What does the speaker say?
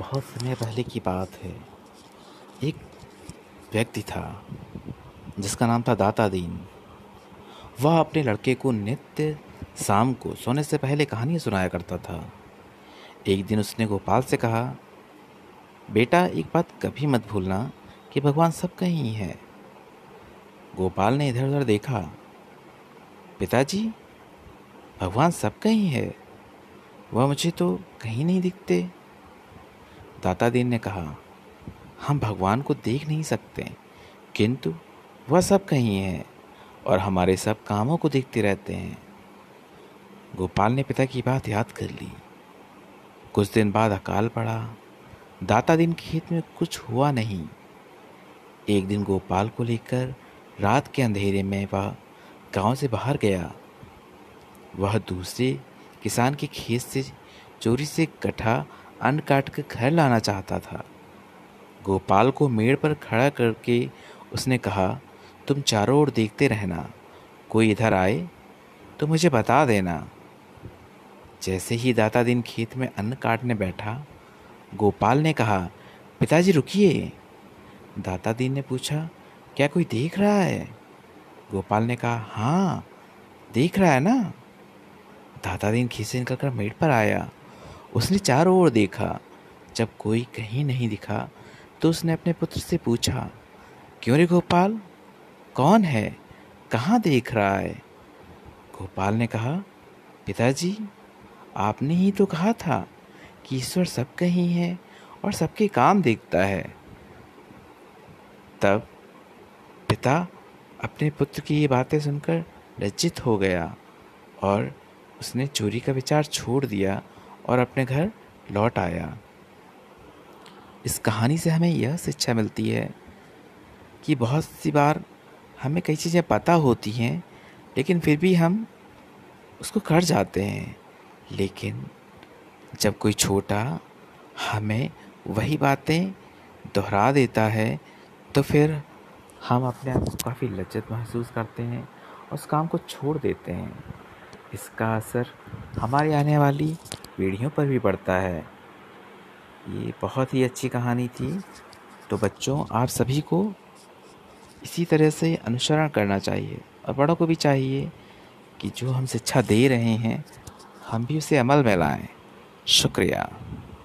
बहुत समय पहले की बात है। एक व्यक्ति था, जिसका नाम था दाता दीन वह अपने लड़के को नित्य शाम को सोने से पहले कहानियाँ सुनाया करता था। एक दिन उसने गोपाल से कहा, बेटा, एक बात कभी मत भूलना कि भगवान सब कहीं है गोपाल ने इधर उधर देखा, पिताजी, भगवान सब कहीं है। वह मुझे तो कहीं नहीं दिखते। दाता दीन ने कहा, हम भगवान को देख नहीं सकते, किंतु वह सब कहीं है और हमारे सब कामों को देखते रहते हैं। गोपाल ने पिता की बात याद कर ली। कुछ दिन बाद अकाल पड़ा। दाता दिन खेत में कुछ हुआ नहीं। एक दिन गोपाल को लेकर रात के अंधेरे में वह गाँव से बाहर गया। वह दूसरे किसान के खेत से चोरी से कटा अन्न काट कर घर लाना चाहता था। गोपाल को मेड़ पर खड़ा करके उसने कहा, तुम चारों ओर देखते रहना। कोई इधर आए तो मुझे बता देना। जैसे ही दाता दिन खेत में अन्न काटने बैठा, गोपाल ने कहा, पिताजी रुकिए। दाता दिन ने पूछा, क्या कोई देख रहा है? गोपाल ने कहा हाँ देख रहा है ना? दाता दिन खेत से निकल कर मेड़ पर आया। उसने चारों ओर देखा। जब कोई कहीं नहीं दिखा तो उसने अपने पुत्र से पूछा, क्यों रे गोपाल? कौन है? कहाँ देख रहा है? गोपाल ने कहा, पिताजी, आपने ही तो कहा था कि ईश्वर सब कहीं है और सबके काम देखता है। तब पिता अपने पुत्र की ये बातें सुनकर लज्जित हो गया और उसने चोरी का विचार छोड़ दिया और अपने घर लौट आया। इस कहानी से हमें यह शिक्षा मिलती है कि बहुत सी बार हमें कई चीज़ें पता होती हैं, लेकिन फिर भी हम उसको कर जाते हैं। लेकिन जब कोई छोटा हमें वही बातें दोहरा देता है तो फिर हम अपने आप को काफ़ी लज्जत महसूस करते हैं और उस काम को छोड़ देते हैं। इसका असर हमारी आने वाली पीढ़ियों पर भी पड़ता है। ये बहुत ही अच्छी कहानी थी। तो बच्चों, आप सभी को इसी तरह से अनुसरण करना चाहिए और बड़ों को भी चाहिए कि जो हम शिक्षा दे रहे हैं, हम भी उसे अमल में लाएँ। शुक्रिया।